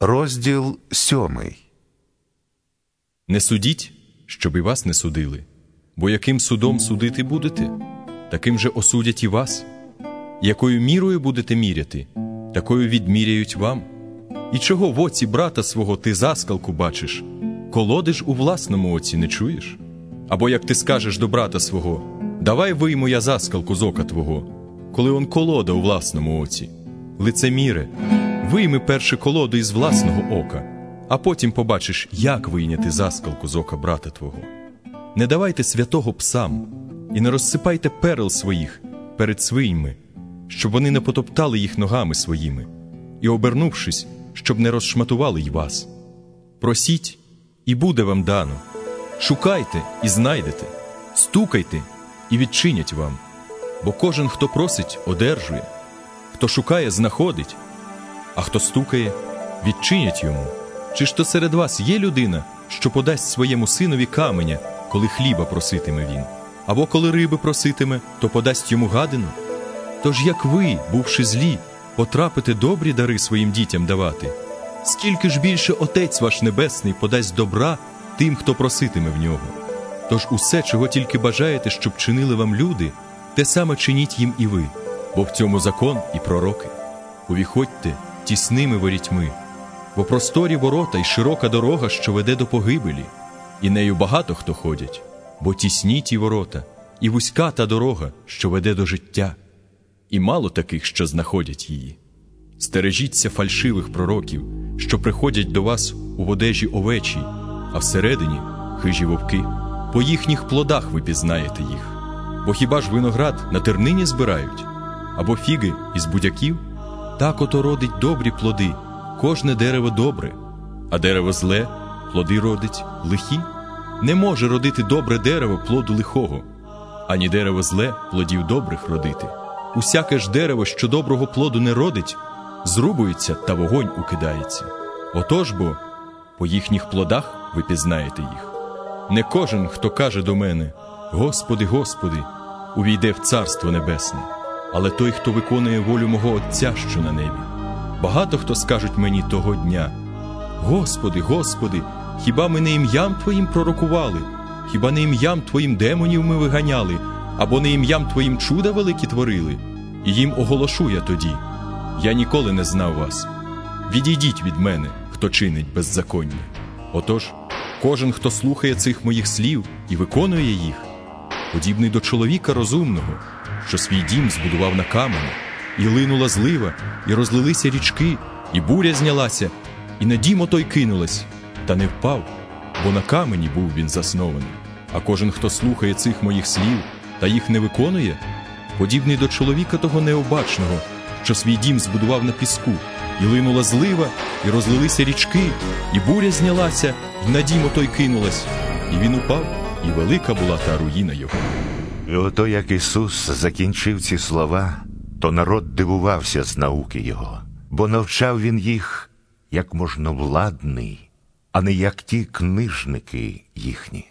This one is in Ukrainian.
Розділ сьомий. Не судіть, щоб і вас не судили, бо яким судом судити будете, таким же осудять і вас, якою мірою будете міряти, такою відміряють вам. І чого в оці брата свого ти заскалку бачиш, колоди ж у власному оці не чуєш? Або як ти скажеш до брата свого, давай вийму я заскалку з ока твого, коли он колода у власному оці, лицеміре, вийми перше колоду із власного ока, а потім побачиш, як вийняти заскалку з ока брата твого. Не давайте святого псам і не розсипайте перел своїх перед свиньми, щоб вони не потоптали їх ногами своїми, і, обернувшись, щоб не розшматували й вас. Просіть, і буде вам дано. Шукайте і знайдете, стукайте і відчинять вам. Бо кожен, хто просить, одержує, хто шукає, знаходить, а хто стукає, відчинять йому. Чи ж то серед вас є людина, що подасть своєму синові каменя, коли хліба проситиме він, або коли риби проситиме, то подасть йому гадину? Тож як ви, бувши злі, потрапите добрі дари своїм дітям давати, скільки ж більше Отець ваш Небесний подасть добра тим, хто проситиме в нього. Тож усе, чого тільки бажаєте, щоб чинили вам люди, те саме чиніть їм і ви, бо в цьому закон і пророки. Увіходьте тісними ворітьми, бо просторі ворота й широка дорога, що веде до погибелі, і нею багато хто ходять, бо тісні ті ворота, і вузька та дорога, що веде до життя, і мало таких, що знаходять її. Стережіться фальшивих пророків, що приходять до вас у водежі овечій, а всередині хижі вовки. По їхніх плодах ви пізнаєте їх. Бо хіба ж виноград на тернині збирають, або фіги із будяків? Так ото родить добрі плоди, кожне дерево добре, а дерево зле, плоди родить лихі. Не може родити добре дерево плоду лихого, ані дерево зле плодів добрих родити. Усяке ж дерево, що доброго плоду не родить, зрубується та вогонь укидається. Отож бо, по їхніх плодах ви пізнаєте їх. Не кожен, хто каже до мене, Господи, Господи, увійде в Царство Небесне, але той, хто виконує волю мого Отця, що на небі. Багато хто скажуть мені того дня: Господи, Господи, хіба ми не ім'ям Твоїм пророкували, хіба не ім'ям Твоїм демонів ми виганяли, або не ім'ям Твоїм чуда великі творили? І їм оголошу я тоді: Я ніколи не знав вас. Відійдіть від мене, хто чинить беззаконня. Отож, кожен, хто слухає цих моїх слів і виконує їх, подібний до чоловіка розумного, що свій дім збудував на камені, і линула злива, і розлилися річки, і буря знялася, і на дім отой кинулась, та не впав, бо на камені був він заснований. А кожен, хто слухає цих моїх слів та їх не виконує, подібний до чоловіка того необачного, що свій дім збудував на піску, і линула злива, і розлилися річки, і буря знялася, і на дім отой кинулась, і він упав, і велика була та руїна його. І ото як Ісус закінчив ці слова, то народ дивувався з науки Його, бо навчав Він їх як можновладний, а не як ті книжники їхні.